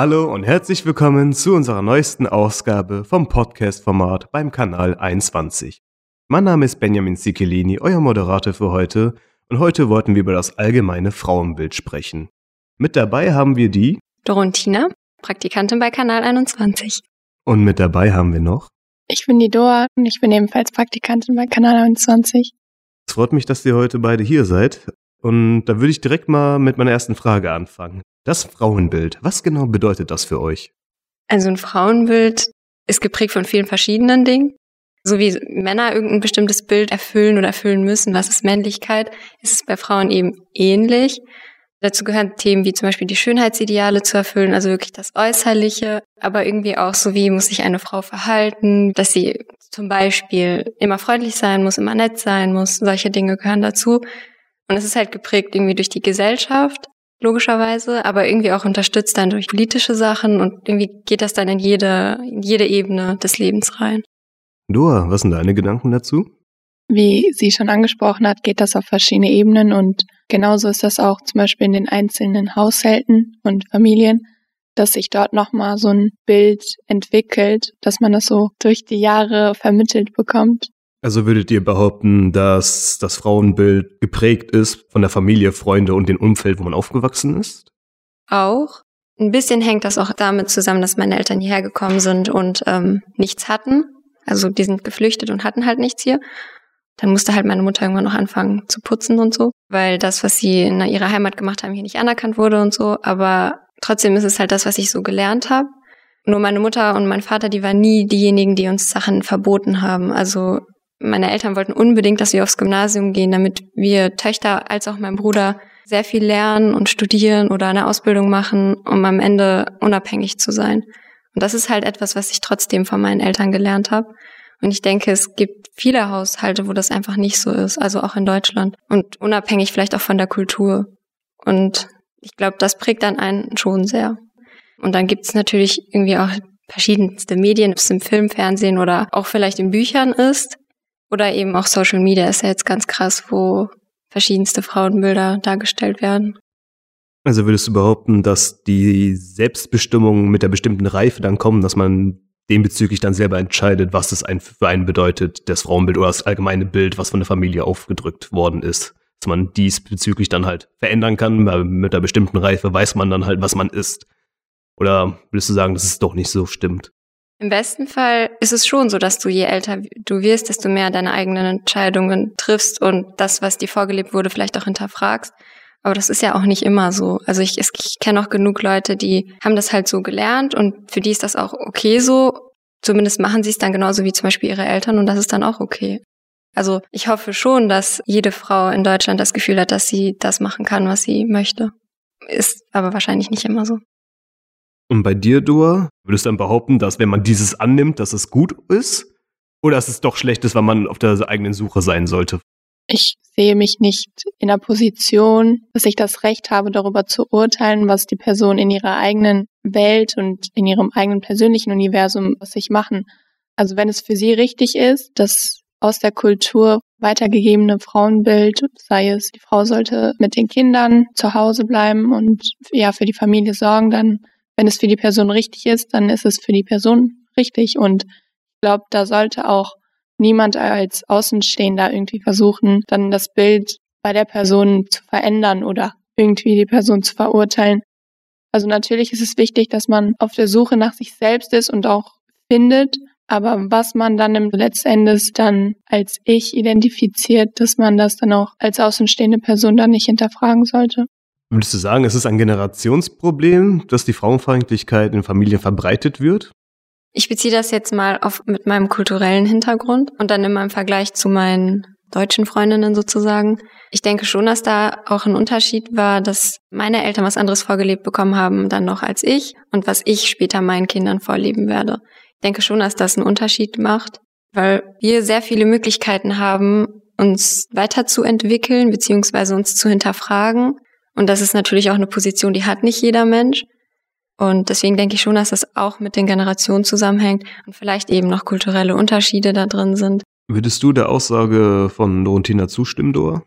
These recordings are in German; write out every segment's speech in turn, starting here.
Hallo und herzlich willkommen zu unserer neuesten Ausgabe vom Podcast-Format beim Kanal 21. Mein Name ist Benjamin Zichelini, euer Moderator für heute, und heute wollten wir über das allgemeine Frauenbild sprechen. Mit dabei haben wir die Dorontina, Praktikantin bei Kanal 21. Und mit dabei haben wir noch Ich bin die Doa und ich bin ebenfalls Praktikantin bei Kanal 21. Es freut mich, dass ihr heute beide hier seid. Und da würde ich direkt mal mit meiner ersten Frage anfangen. Das Frauenbild, was genau bedeutet das für euch? Also ein Frauenbild ist geprägt von vielen verschiedenen Dingen. So wie Männer irgendein bestimmtes Bild erfüllen oder erfüllen müssen, was ist Männlichkeit, ist es bei Frauen eben ähnlich. Dazu gehören Themen wie zum Beispiel die Schönheitsideale zu erfüllen, also wirklich das Äußerliche, aber irgendwie auch so wie muss sich eine Frau verhalten, dass sie zum Beispiel immer freundlich sein muss, immer nett sein muss, solche Dinge gehören dazu. Und es ist halt geprägt irgendwie durch die Gesellschaft, logischerweise, aber irgendwie auch unterstützt dann durch politische Sachen und irgendwie geht das dann in jede, in jede Ebene des Lebens rein. Dua, was sind deine Gedanken dazu? Wie sie schon angesprochen hat, geht das auf verschiedene Ebenen und genauso ist das auch zum Beispiel in den einzelnen Haushalten und Familien, dass sich dort nochmal so ein Bild entwickelt, dass man das so durch die Jahre vermittelt bekommt. Also würdet ihr behaupten, dass das Frauenbild geprägt ist von der Familie, Freunde und dem Umfeld, wo man aufgewachsen ist? Auch. Ein bisschen hängt das auch damit zusammen, dass meine Eltern hierher gekommen sind und ähm, nichts hatten. Also die sind geflüchtet und hatten halt nichts hier. Dann musste halt meine Mutter irgendwann noch anfangen zu putzen und so, weil das, was sie in ihrer Heimat gemacht haben, hier nicht anerkannt wurde und so. Aber trotzdem ist es halt das, was ich so gelernt habe. Nur meine Mutter und mein Vater, die waren nie diejenigen, die uns Sachen verboten haben. Also meine Eltern wollten unbedingt, dass wir aufs Gymnasium gehen, damit wir Töchter als auch mein Bruder sehr viel lernen und studieren oder eine Ausbildung machen, um am Ende unabhängig zu sein. Und das ist halt etwas, was ich trotzdem von meinen Eltern gelernt habe. Und ich denke, es gibt viele Haushalte, wo das einfach nicht so ist, also auch in Deutschland. Und unabhängig vielleicht auch von der Kultur. Und ich glaube, das prägt dann einen schon sehr. Und dann gibt es natürlich irgendwie auch verschiedenste Medien, ob es im Film, Fernsehen oder auch vielleicht in Büchern ist. Oder eben auch Social Media ist ja jetzt ganz krass, wo verschiedenste Frauenbilder dargestellt werden. Also würdest du behaupten, dass die Selbstbestimmung mit der bestimmten Reife dann kommen, dass man dem bezüglich dann selber entscheidet, was es für einen bedeutet, das Frauenbild oder das allgemeine Bild, was von der Familie aufgedrückt worden ist. Dass man diesbezüglich dann halt verändern kann, weil mit der bestimmten Reife weiß man dann halt, was man ist. Oder würdest du sagen, dass es doch nicht so stimmt? Im besten Fall ist es schon so, dass du je älter du wirst, desto mehr deine eigenen Entscheidungen triffst und das, was dir vorgelebt wurde, vielleicht auch hinterfragst. Aber das ist ja auch nicht immer so. Also ich, ich kenne auch genug Leute, die haben das halt so gelernt und für die ist das auch okay so. Zumindest machen sie es dann genauso wie zum Beispiel ihre Eltern und das ist dann auch okay. Also ich hoffe schon, dass jede Frau in Deutschland das Gefühl hat, dass sie das machen kann, was sie möchte. Ist aber wahrscheinlich nicht immer so. Und bei dir, Dua, würdest du dann behaupten, dass wenn man dieses annimmt, dass es gut ist? Oder dass es doch schlecht ist, weil man auf der eigenen Suche sein sollte? Ich sehe mich nicht in der Position, dass ich das Recht habe, darüber zu urteilen, was die Person in ihrer eigenen Welt und in ihrem eigenen persönlichen Universum was sich machen. Also wenn es für sie richtig ist, das aus der Kultur weitergegebene Frauenbild, sei es, die Frau sollte mit den Kindern zu Hause bleiben und ja, für die Familie sorgen, dann wenn es für die Person richtig ist, dann ist es für die Person richtig. Und ich glaube, da sollte auch niemand als Außenstehender irgendwie versuchen, dann das Bild bei der Person zu verändern oder irgendwie die Person zu verurteilen. Also natürlich ist es wichtig, dass man auf der Suche nach sich selbst ist und auch findet, aber was man dann im letztendes dann als ich identifiziert, dass man das dann auch als außenstehende Person dann nicht hinterfragen sollte. Würdest du sagen, es ist ein Generationsproblem, dass die Frauenfeindlichkeit in Familien verbreitet wird? Ich beziehe das jetzt mal auf mit meinem kulturellen Hintergrund und dann in meinem Vergleich zu meinen deutschen Freundinnen sozusagen. Ich denke schon, dass da auch ein Unterschied war, dass meine Eltern was anderes vorgelebt bekommen haben dann noch als ich und was ich später meinen Kindern vorleben werde. Ich denke schon, dass das einen Unterschied macht, weil wir sehr viele Möglichkeiten haben, uns weiterzuentwickeln beziehungsweise uns zu hinterfragen und das ist natürlich auch eine Position, die hat nicht jeder Mensch. Und deswegen denke ich schon, dass das auch mit den Generationen zusammenhängt und vielleicht eben noch kulturelle Unterschiede da drin sind. Würdest du der Aussage von Dorontina zustimmen, Dora?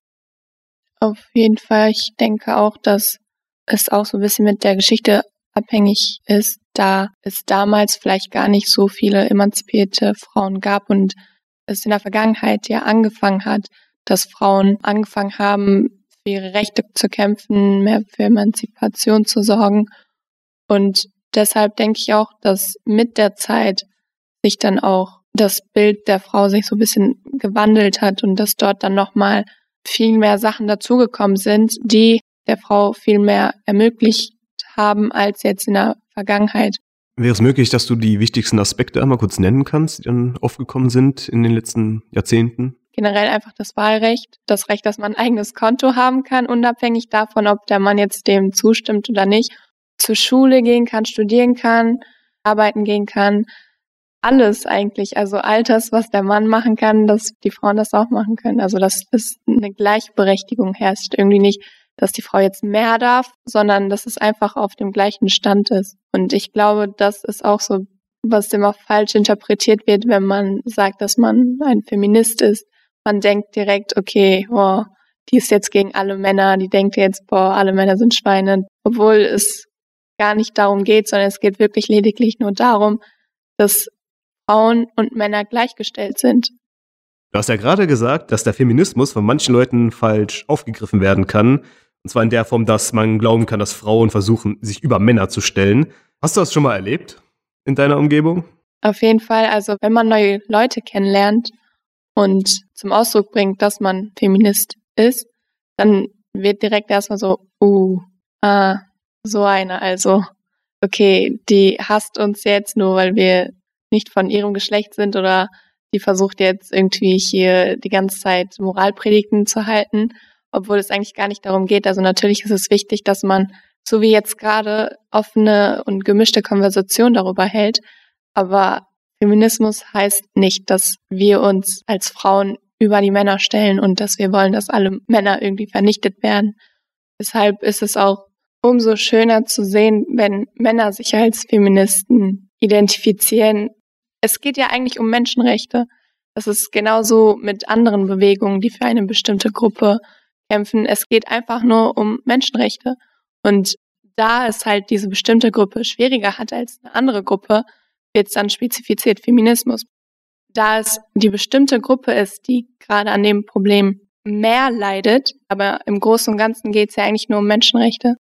Auf jeden Fall. Ich denke auch, dass es auch so ein bisschen mit der Geschichte abhängig ist, da es damals vielleicht gar nicht so viele emanzipierte Frauen gab und es in der Vergangenheit ja angefangen hat, dass Frauen angefangen haben, für ihre Rechte zu kämpfen, mehr für Emanzipation zu sorgen. Und deshalb denke ich auch, dass mit der Zeit sich dann auch das Bild der Frau sich so ein bisschen gewandelt hat und dass dort dann nochmal viel mehr Sachen dazugekommen sind, die der Frau viel mehr ermöglicht haben als jetzt in der Vergangenheit. Wäre es möglich, dass du die wichtigsten Aspekte einmal kurz nennen kannst, die dann aufgekommen sind in den letzten Jahrzehnten? Generell einfach das Wahlrecht, das Recht, dass man ein eigenes Konto haben kann, unabhängig davon, ob der Mann jetzt dem zustimmt oder nicht, zur Schule gehen kann, studieren kann, arbeiten gehen kann, alles eigentlich. Also all das, was der Mann machen kann, dass die Frauen das auch machen können. Also dass es eine Gleichberechtigung herrscht. Irgendwie nicht, dass die Frau jetzt mehr darf, sondern dass es einfach auf dem gleichen Stand ist. Und ich glaube, das ist auch so, was immer falsch interpretiert wird, wenn man sagt, dass man ein Feminist ist. Man denkt direkt, okay, oh, die ist jetzt gegen alle Männer, die denkt jetzt, boah, alle Männer sind Schweine, obwohl es gar nicht darum geht, sondern es geht wirklich lediglich nur darum, dass Frauen und Männer gleichgestellt sind. Du hast ja gerade gesagt, dass der Feminismus von manchen Leuten falsch aufgegriffen werden kann. Und zwar in der Form, dass man glauben kann, dass Frauen versuchen, sich über Männer zu stellen. Hast du das schon mal erlebt in deiner Umgebung? Auf jeden Fall. Also wenn man neue Leute kennenlernt und zum Ausdruck bringt, dass man Feminist ist, dann wird direkt erstmal so, uh, ah, so eine. Also, okay, die hasst uns jetzt nur, weil wir nicht von ihrem Geschlecht sind oder die versucht jetzt irgendwie hier die ganze Zeit Moralpredigten zu halten, obwohl es eigentlich gar nicht darum geht. Also natürlich ist es wichtig, dass man, so wie jetzt gerade, offene und gemischte Konversation darüber hält. Aber Feminismus heißt nicht, dass wir uns als Frauen über die Männer stellen und dass wir wollen, dass alle Männer irgendwie vernichtet werden. Deshalb ist es auch umso schöner zu sehen, wenn Männer sich als Feministen identifizieren, es geht ja eigentlich um Menschenrechte. Das ist genauso mit anderen Bewegungen, die für eine bestimmte Gruppe kämpfen. Es geht einfach nur um Menschenrechte. Und da es halt diese bestimmte Gruppe schwieriger hat als eine andere Gruppe, wird es dann spezifiziert Feminismus. Da es die bestimmte Gruppe ist, die gerade an dem Problem mehr leidet, aber im Großen und Ganzen geht es ja eigentlich nur um Menschenrechte,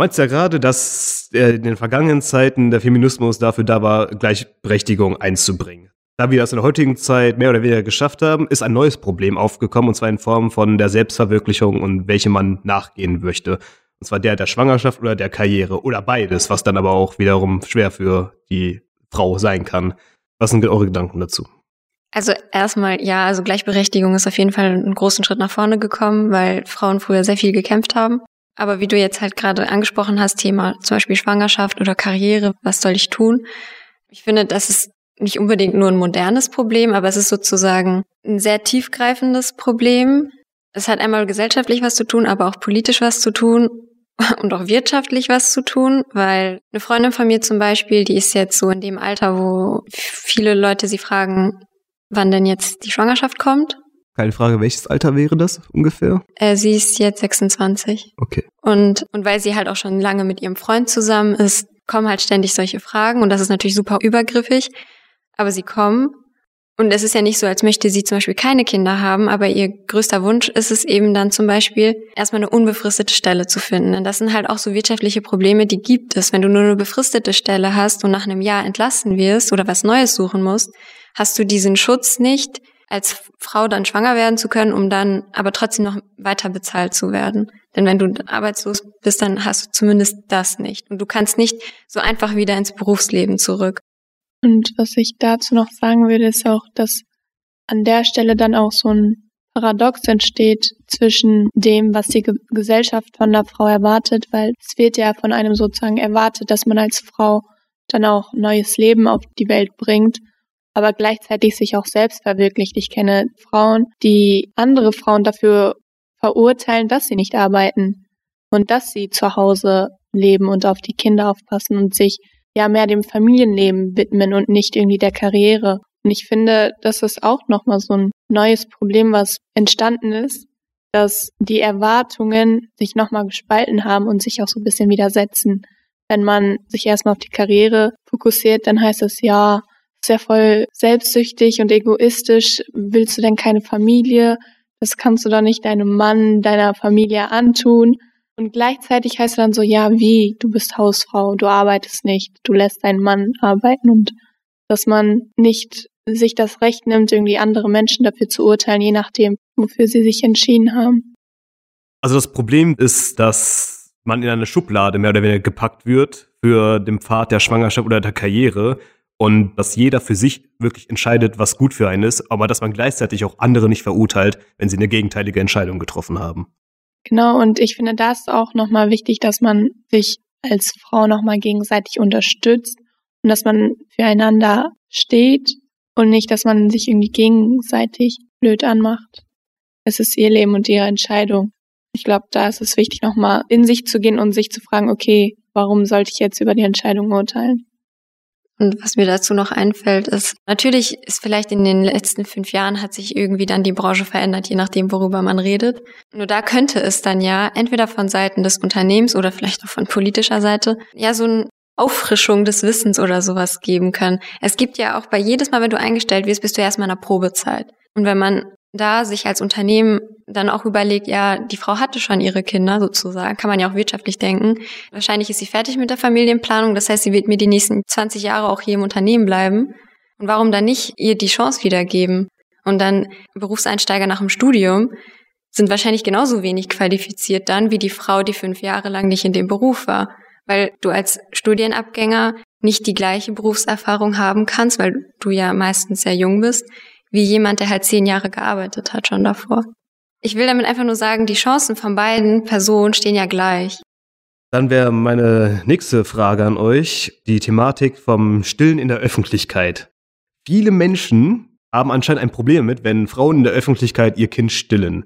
meinst ja gerade, dass äh, in den vergangenen Zeiten der Feminismus dafür da war, Gleichberechtigung einzubringen. Da wir das in der heutigen Zeit mehr oder weniger geschafft haben, ist ein neues Problem aufgekommen, und zwar in Form von der Selbstverwirklichung und welche man nachgehen möchte. Und zwar der der Schwangerschaft oder der Karriere oder beides, was dann aber auch wiederum schwer für die Frau sein kann. Was sind eure Gedanken dazu? Also erstmal, ja, also Gleichberechtigung ist auf jeden Fall einen großen Schritt nach vorne gekommen, weil Frauen früher sehr viel gekämpft haben. Aber wie du jetzt halt gerade angesprochen hast, Thema zum Beispiel Schwangerschaft oder Karriere, was soll ich tun? Ich finde, das ist nicht unbedingt nur ein modernes Problem, aber es ist sozusagen ein sehr tiefgreifendes Problem. Es hat einmal gesellschaftlich was zu tun, aber auch politisch was zu tun und auch wirtschaftlich was zu tun, weil eine Freundin von mir zum Beispiel, die ist jetzt so in dem Alter, wo viele Leute sie fragen, wann denn jetzt die Schwangerschaft kommt. Keine Frage, welches Alter wäre das ungefähr? Äh, sie ist jetzt 26. Okay. Und, und weil sie halt auch schon lange mit ihrem Freund zusammen ist, kommen halt ständig solche Fragen und das ist natürlich super übergriffig, aber sie kommen. Und es ist ja nicht so, als möchte sie zum Beispiel keine Kinder haben, aber ihr größter Wunsch ist es eben dann zum Beispiel, erstmal eine unbefristete Stelle zu finden. Und das sind halt auch so wirtschaftliche Probleme, die gibt es. Wenn du nur eine befristete Stelle hast und nach einem Jahr entlassen wirst oder was Neues suchen musst, hast du diesen Schutz nicht, als Frau dann schwanger werden zu können, um dann aber trotzdem noch weiter bezahlt zu werden. Denn wenn du arbeitslos bist, dann hast du zumindest das nicht. Und du kannst nicht so einfach wieder ins Berufsleben zurück. Und was ich dazu noch sagen würde, ist auch, dass an der Stelle dann auch so ein Paradox entsteht zwischen dem, was die Gesellschaft von der Frau erwartet, weil es wird ja von einem sozusagen erwartet, dass man als Frau dann auch neues Leben auf die Welt bringt aber gleichzeitig sich auch selbst verwirklicht. Ich kenne Frauen, die andere Frauen dafür verurteilen, dass sie nicht arbeiten und dass sie zu Hause leben und auf die Kinder aufpassen und sich ja mehr dem Familienleben widmen und nicht irgendwie der Karriere. Und ich finde, das ist auch nochmal so ein neues Problem, was entstanden ist, dass die Erwartungen sich nochmal gespalten haben und sich auch so ein bisschen widersetzen. Wenn man sich erstmal auf die Karriere fokussiert, dann heißt es ja, ist ja voll selbstsüchtig und egoistisch. Willst du denn keine Familie? Das kannst du doch nicht deinem Mann, deiner Familie antun. Und gleichzeitig heißt es dann so, ja, wie? Du bist Hausfrau, du arbeitest nicht, du lässt deinen Mann arbeiten und dass man nicht sich das Recht nimmt, irgendwie andere Menschen dafür zu urteilen, je nachdem, wofür sie sich entschieden haben. Also das Problem ist, dass man in eine Schublade mehr oder weniger gepackt wird für den Pfad der Schwangerschaft oder der Karriere und dass jeder für sich wirklich entscheidet, was gut für einen ist, aber dass man gleichzeitig auch andere nicht verurteilt, wenn sie eine gegenteilige Entscheidung getroffen haben. Genau, und ich finde das auch nochmal wichtig, dass man sich als Frau nochmal gegenseitig unterstützt und dass man füreinander steht und nicht, dass man sich irgendwie gegenseitig blöd anmacht. Es ist ihr Leben und ihre Entscheidung. Ich glaube, da ist es wichtig, nochmal in sich zu gehen und sich zu fragen, okay, warum sollte ich jetzt über die Entscheidung urteilen? Und was mir dazu noch einfällt, ist, natürlich ist vielleicht in den letzten fünf Jahren hat sich irgendwie dann die Branche verändert, je nachdem, worüber man redet. Nur da könnte es dann ja entweder von Seiten des Unternehmens oder vielleicht auch von politischer Seite ja so eine Auffrischung des Wissens oder sowas geben können. Es gibt ja auch bei jedes Mal, wenn du eingestellt wirst, bist du erstmal in der Probezeit. Und wenn man da sich als Unternehmen dann auch überlegt, ja, die Frau hatte schon ihre Kinder sozusagen, kann man ja auch wirtschaftlich denken. Wahrscheinlich ist sie fertig mit der Familienplanung, das heißt, sie wird mir die nächsten 20 Jahre auch hier im Unternehmen bleiben. Und warum dann nicht ihr die Chance wiedergeben? Und dann Berufseinsteiger nach dem Studium sind wahrscheinlich genauso wenig qualifiziert dann wie die Frau, die fünf Jahre lang nicht in dem Beruf war. Weil du als Studienabgänger nicht die gleiche Berufserfahrung haben kannst, weil du ja meistens sehr jung bist, wie jemand, der halt zehn Jahre gearbeitet hat schon davor. Ich will damit einfach nur sagen, die Chancen von beiden Personen stehen ja gleich. Dann wäre meine nächste Frage an euch die Thematik vom Stillen in der Öffentlichkeit. Viele Menschen haben anscheinend ein Problem mit, wenn Frauen in der Öffentlichkeit ihr Kind stillen.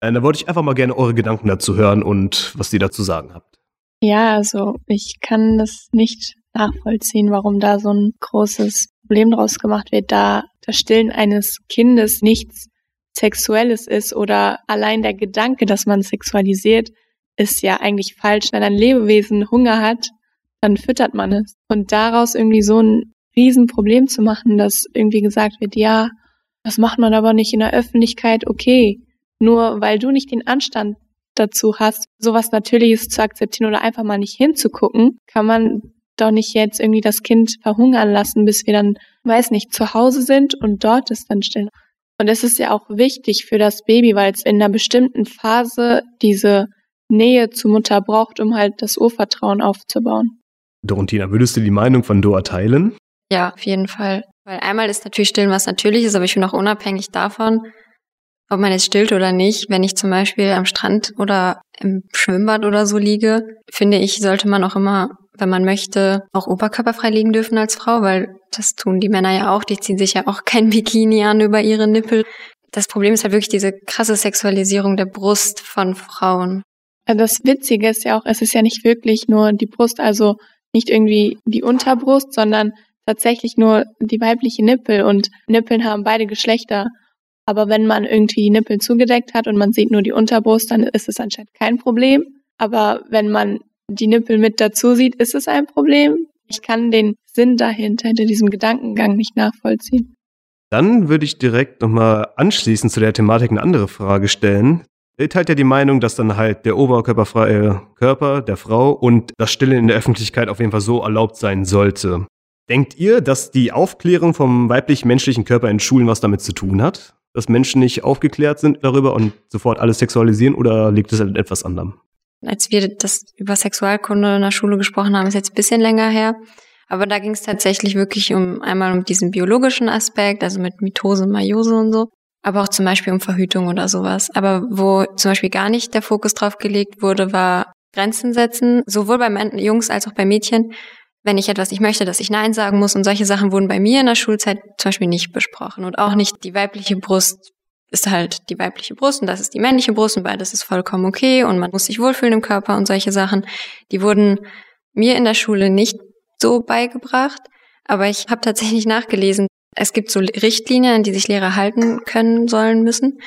Äh, da wollte ich einfach mal gerne eure Gedanken dazu hören und was ihr dazu sagen habt. Ja, also ich kann das nicht nachvollziehen, warum da so ein großes Problem draus gemacht wird, da das Stillen eines Kindes nichts Sexuelles ist oder allein der Gedanke, dass man sexualisiert, ist ja eigentlich falsch. Wenn ein Lebewesen Hunger hat, dann füttert man es. Und daraus irgendwie so ein Riesenproblem zu machen, dass irgendwie gesagt wird, ja, das macht man aber nicht in der Öffentlichkeit, okay. Nur weil du nicht den Anstand dazu hast, sowas Natürliches zu akzeptieren oder einfach mal nicht hinzugucken, kann man doch nicht jetzt irgendwie das Kind verhungern lassen, bis wir dann, weiß nicht, zu Hause sind und dort ist dann still. Und es ist ja auch wichtig für das Baby, weil es in einer bestimmten Phase diese Nähe zur Mutter braucht, um halt das Urvertrauen aufzubauen. Dorontina, würdest du die Meinung von Doa teilen? Ja, auf jeden Fall. Weil einmal ist natürlich Stillen was Natürliches, aber ich bin auch unabhängig davon, ob man jetzt stillt oder nicht. Wenn ich zum Beispiel am Strand oder im Schwimmbad oder so liege, finde ich, sollte man auch immer wenn man möchte, auch oberkörperfrei liegen dürfen als Frau, weil das tun die Männer ja auch. Die ziehen sich ja auch kein Bikini an über ihre Nippel. Das Problem ist halt wirklich diese krasse Sexualisierung der Brust von Frauen. Das Witzige ist ja auch, es ist ja nicht wirklich nur die Brust, also nicht irgendwie die Unterbrust, sondern tatsächlich nur die weibliche Nippel und Nippeln haben beide Geschlechter. Aber wenn man irgendwie Nippel zugedeckt hat und man sieht nur die Unterbrust, dann ist es anscheinend kein Problem. Aber wenn man die Nippel mit dazu sieht, ist es ein Problem. Ich kann den Sinn dahinter, hinter diesem Gedankengang nicht nachvollziehen. Dann würde ich direkt nochmal anschließend zu der Thematik eine andere Frage stellen. Ihr teilt ja die Meinung, dass dann halt der oberkörperfreie Körper der Frau und das Stillen in der Öffentlichkeit auf jeden Fall so erlaubt sein sollte. Denkt ihr, dass die Aufklärung vom weiblich-menschlichen Körper in Schulen was damit zu tun hat? Dass Menschen nicht aufgeklärt sind darüber und sofort alles sexualisieren oder liegt es an etwas anderem? Als wir das über Sexualkunde in der Schule gesprochen haben, ist jetzt ein bisschen länger her. Aber da ging es tatsächlich wirklich um einmal um diesen biologischen Aspekt, also mit Mitose, Meiose und so, aber auch zum Beispiel um Verhütung oder sowas. Aber wo zum Beispiel gar nicht der Fokus drauf gelegt wurde, war Grenzen setzen, sowohl bei Jungs als auch bei Mädchen. Wenn ich etwas nicht möchte, dass ich Nein sagen muss und solche Sachen wurden bei mir in der Schulzeit zum Beispiel nicht besprochen und auch nicht die weibliche Brust ist halt die weibliche Brust und das ist die männliche Brust und beides ist vollkommen okay und man muss sich wohlfühlen im Körper und solche Sachen. Die wurden mir in der Schule nicht so beigebracht, aber ich habe tatsächlich nachgelesen. Es gibt so Richtlinien, an die sich Lehrer halten können, sollen, müssen.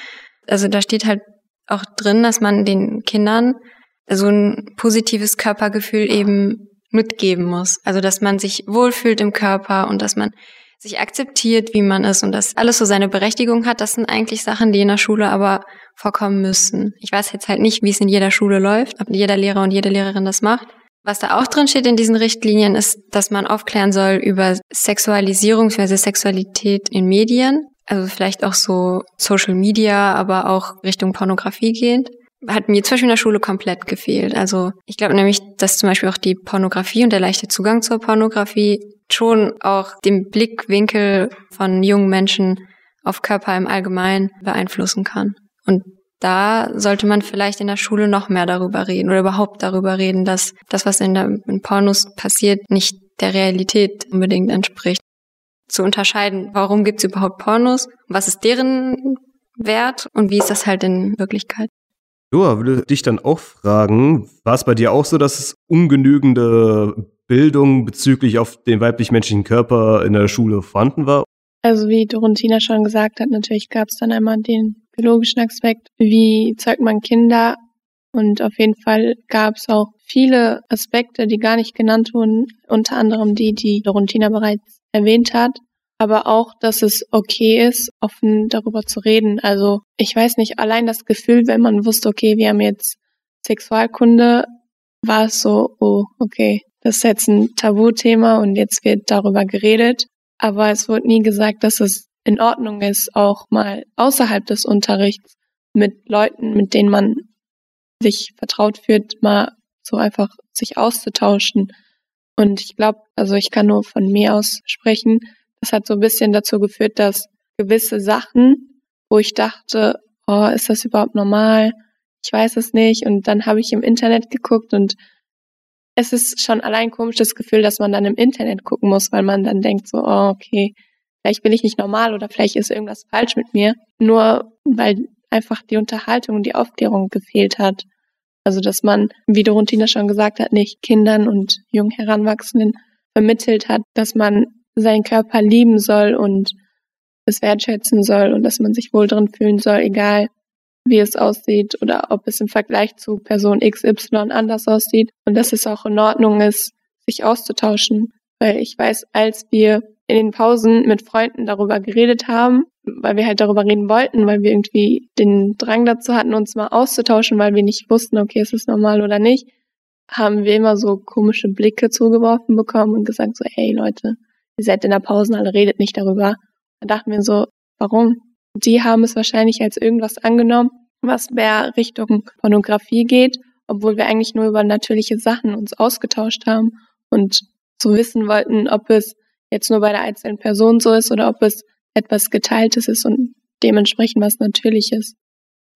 Also da steht halt auch drin, dass man den Kindern so ein positives Körpergefühl eben mitgeben muss. Also dass man sich wohlfühlt im Körper und dass man sich akzeptiert, wie man ist und dass alles so seine Berechtigung hat, das sind eigentlich Sachen, die in der Schule aber vorkommen müssen. Ich weiß jetzt halt nicht, wie es in jeder Schule läuft, ob jeder Lehrer und jede Lehrerin das macht. Was da auch drin steht in diesen Richtlinien ist, dass man aufklären soll über Sexualisierung bzw. Sexualität in Medien. Also vielleicht auch so Social Media, aber auch Richtung Pornografie gehend hat mir zum Beispiel in der Schule komplett gefehlt. Also ich glaube nämlich, dass zum Beispiel auch die Pornografie und der leichte Zugang zur Pornografie schon auch den Blickwinkel von jungen Menschen auf Körper im Allgemeinen beeinflussen kann. Und da sollte man vielleicht in der Schule noch mehr darüber reden oder überhaupt darüber reden, dass das, was in, der, in Pornos passiert, nicht der Realität unbedingt entspricht. Zu unterscheiden, warum gibt es überhaupt Pornos, was ist deren Wert und wie ist das halt in Wirklichkeit. Joa, würde dich dann auch fragen, war es bei dir auch so, dass es ungenügende Bildung bezüglich auf den weiblich-menschlichen Körper in der Schule vorhanden war? Also wie Dorontina schon gesagt hat, natürlich gab es dann einmal den biologischen Aspekt, wie zeugt man Kinder. Und auf jeden Fall gab es auch viele Aspekte, die gar nicht genannt wurden, unter anderem die, die Dorontina bereits erwähnt hat aber auch, dass es okay ist, offen darüber zu reden. Also ich weiß nicht, allein das Gefühl, wenn man wusste, okay, wir haben jetzt Sexualkunde, war es so, oh, okay, das ist jetzt ein Tabuthema und jetzt wird darüber geredet. Aber es wurde nie gesagt, dass es in Ordnung ist, auch mal außerhalb des Unterrichts mit Leuten, mit denen man sich vertraut fühlt, mal so einfach sich auszutauschen. Und ich glaube, also ich kann nur von mir aus sprechen, das hat so ein bisschen dazu geführt, dass gewisse Sachen, wo ich dachte, oh, ist das überhaupt normal? Ich weiß es nicht. Und dann habe ich im Internet geguckt und es ist schon allein ein komisches Gefühl, dass man dann im Internet gucken muss, weil man dann denkt so, oh, okay, vielleicht bin ich nicht normal oder vielleicht ist irgendwas falsch mit mir. Nur weil einfach die Unterhaltung und die Aufklärung gefehlt hat. Also, dass man, wie Dorontina schon gesagt hat, nicht Kindern und jungen Heranwachsenden vermittelt hat, dass man seinen Körper lieben soll und es wertschätzen soll und dass man sich wohl drin fühlen soll, egal wie es aussieht oder ob es im Vergleich zu Person XY anders aussieht und dass es auch in Ordnung ist, sich auszutauschen. Weil ich weiß, als wir in den Pausen mit Freunden darüber geredet haben, weil wir halt darüber reden wollten, weil wir irgendwie den Drang dazu hatten, uns mal auszutauschen, weil wir nicht wussten, okay, ist es normal oder nicht, haben wir immer so komische Blicke zugeworfen bekommen und gesagt so, ey Leute, ihr seid in der Pausenhalle, redet nicht darüber. Da dachten wir so, warum? Die haben es wahrscheinlich als irgendwas angenommen, was mehr Richtung Pornografie geht, obwohl wir eigentlich nur über natürliche Sachen uns ausgetauscht haben und so wissen wollten, ob es jetzt nur bei der einzelnen Person so ist oder ob es etwas Geteiltes ist und dementsprechend was Natürliches.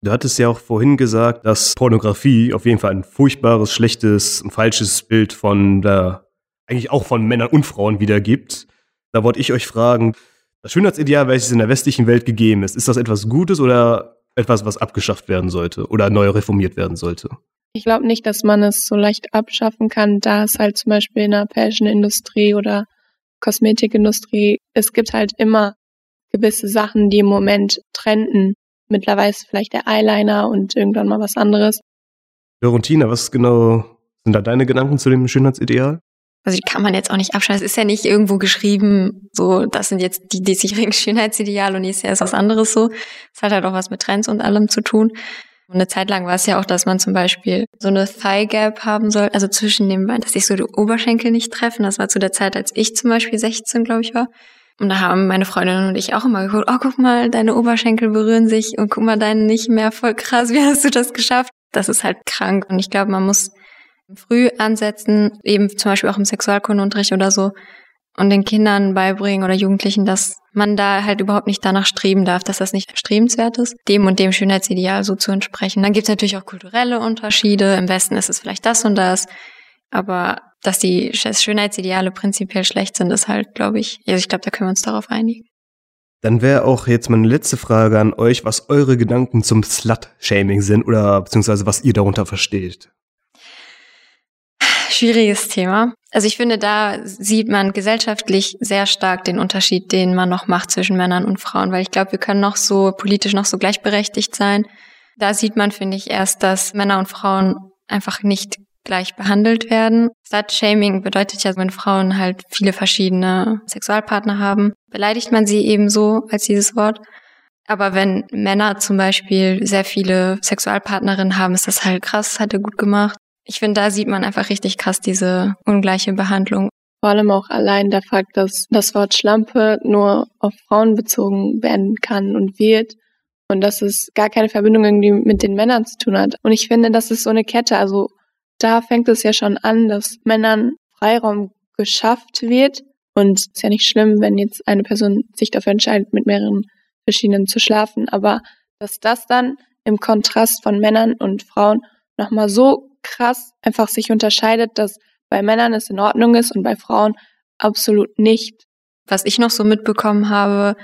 Du hattest ja auch vorhin gesagt, dass Pornografie auf jeden Fall ein furchtbares, schlechtes, ein falsches Bild von der, eigentlich auch von Männern und Frauen wiedergibt. Da wollte ich euch fragen, das Schönheitsideal, welches in der westlichen Welt gegeben ist, ist das etwas Gutes oder etwas, was abgeschafft werden sollte oder neu reformiert werden sollte? Ich glaube nicht, dass man es so leicht abschaffen kann, da es halt zum Beispiel in der Fashion-Industrie oder Kosmetikindustrie, es gibt halt immer gewisse Sachen, die im Moment trenden. Mittlerweile ist vielleicht der Eyeliner und irgendwann mal was anderes. Florentina, was genau sind da deine Gedanken zu dem Schönheitsideal? Also die kann man jetzt auch nicht abschalten. Es ist ja nicht irgendwo geschrieben, so, das sind jetzt die diesjährigen Schönheitsideale und nächstes Jahr ist was anderes so. Es hat halt auch was mit Trends und allem zu tun. Und eine Zeit lang war es ja auch, dass man zum Beispiel so eine Thigh Gap haben soll, also zwischen dem Bein, dass sich so die Oberschenkel nicht treffen. Das war zu der Zeit, als ich zum Beispiel 16, glaube ich, war. Und da haben meine Freundinnen und ich auch immer geguckt, oh, guck mal, deine Oberschenkel berühren sich und guck mal, deine nicht mehr, voll krass, wie hast du das geschafft? Das ist halt krank. Und ich glaube, man muss früh ansetzen, eben zum Beispiel auch im Sexualkundenunterricht oder so, und den Kindern beibringen oder Jugendlichen, dass man da halt überhaupt nicht danach streben darf, dass das nicht strebenswert ist, dem und dem Schönheitsideal so zu entsprechen. Dann gibt es natürlich auch kulturelle Unterschiede. Im Westen ist es vielleicht das und das. Aber dass die Schönheitsideale prinzipiell schlecht sind, ist halt, glaube ich, also ich glaube, da können wir uns darauf einigen. Dann wäre auch jetzt meine letzte Frage an euch, was eure Gedanken zum Slut-Shaming sind oder beziehungsweise was ihr darunter versteht. Schwieriges Thema. Also ich finde, da sieht man gesellschaftlich sehr stark den Unterschied, den man noch macht zwischen Männern und Frauen, weil ich glaube, wir können noch so politisch noch so gleichberechtigt sein. Da sieht man, finde ich, erst, dass Männer und Frauen einfach nicht gleich behandelt werden. Slut-Shaming bedeutet ja, wenn Frauen halt viele verschiedene Sexualpartner haben, beleidigt man sie ebenso als dieses Wort. Aber wenn Männer zum Beispiel sehr viele Sexualpartnerinnen haben, ist das halt krass, hat er gut gemacht. Ich finde, da sieht man einfach richtig krass diese ungleiche Behandlung. Vor allem auch allein der Fakt, dass das Wort Schlampe nur auf Frauen bezogen werden kann und wird und dass es gar keine Verbindung irgendwie mit den Männern zu tun hat. Und ich finde, das ist so eine Kette. Also da fängt es ja schon an, dass Männern Freiraum geschafft wird. Und es ist ja nicht schlimm, wenn jetzt eine Person sich dafür entscheidet, mit mehreren verschiedenen zu schlafen. Aber dass das dann im Kontrast von Männern und Frauen nochmal so krass einfach sich unterscheidet, dass bei Männern es in Ordnung ist und bei Frauen absolut nicht. Was ich noch so mitbekommen habe,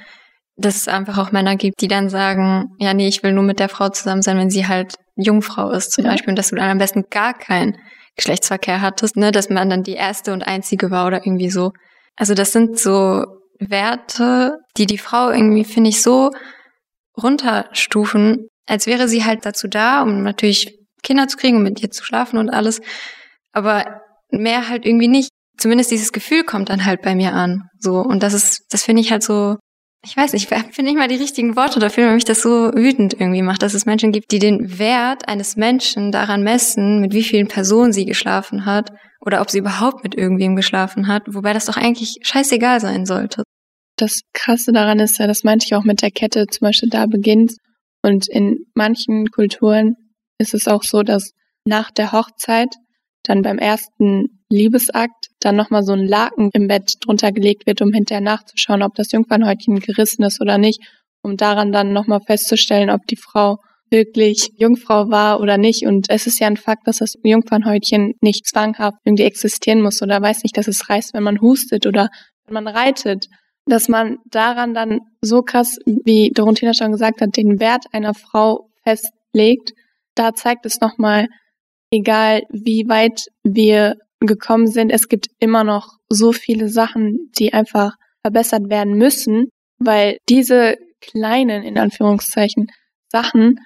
dass es einfach auch Männer gibt, die dann sagen, ja, nee, ich will nur mit der Frau zusammen sein, wenn sie halt Jungfrau ist zum ja. Beispiel und dass du dann am besten gar keinen Geschlechtsverkehr hattest, ne, dass man dann die erste und einzige war oder irgendwie so. Also das sind so Werte, die die Frau irgendwie, finde ich, so runterstufen, als wäre sie halt dazu da, um natürlich Kinder zu kriegen und mit ihr zu schlafen und alles. Aber mehr halt irgendwie nicht. Zumindest dieses Gefühl kommt dann halt bei mir an. So. Und das ist, das finde ich halt so ich weiß nicht, ich finde nicht mal die richtigen Worte dafür, weil mich das so wütend irgendwie macht, dass es Menschen gibt, die den Wert eines Menschen daran messen, mit wie vielen Personen sie geschlafen hat oder ob sie überhaupt mit irgendwem geschlafen hat, wobei das doch eigentlich scheißegal sein sollte. Das Krasse daran ist ja, das meinte ich auch mit der Kette, zum Beispiel da beginnt und in manchen Kulturen ist es auch so, dass nach der Hochzeit dann beim ersten Liebesakt dann nochmal so ein Laken im Bett drunter gelegt wird, um hinterher nachzuschauen, ob das Jungfernhäutchen gerissen ist oder nicht, um daran dann nochmal festzustellen, ob die Frau wirklich Jungfrau war oder nicht. Und es ist ja ein Fakt, dass das Jungfernhäutchen nicht zwanghaft irgendwie existieren muss oder weiß nicht, dass es reißt, wenn man hustet oder wenn man reitet. Dass man daran dann so krass, wie Dorontina schon gesagt hat, den Wert einer Frau festlegt, da zeigt es nochmal, egal wie weit wir gekommen sind, es gibt immer noch so viele Sachen, die einfach verbessert werden müssen, weil diese kleinen, in Anführungszeichen, Sachen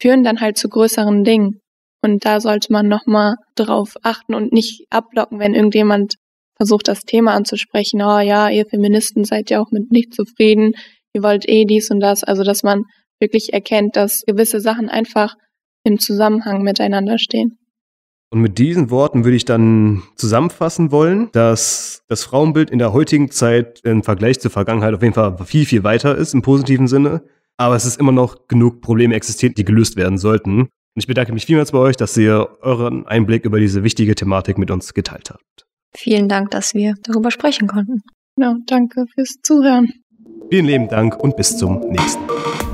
führen dann halt zu größeren Dingen. Und da sollte man nochmal drauf achten und nicht abblocken, wenn irgendjemand versucht, das Thema anzusprechen. Oh ja, ihr Feministen seid ja auch mit nicht zufrieden. Ihr wollt eh dies und das. Also, dass man wirklich erkennt, dass gewisse Sachen einfach im Zusammenhang miteinander stehen. Und mit diesen Worten würde ich dann zusammenfassen wollen, dass das Frauenbild in der heutigen Zeit im Vergleich zur Vergangenheit auf jeden Fall viel, viel weiter ist im positiven Sinne. Aber es ist immer noch genug Probleme existiert, die gelöst werden sollten. Und ich bedanke mich vielmals bei euch, dass ihr euren Einblick über diese wichtige Thematik mit uns geteilt habt. Vielen Dank, dass wir darüber sprechen konnten. Ja, danke fürs Zuhören. Vielen lieben Dank und bis zum nächsten Mal.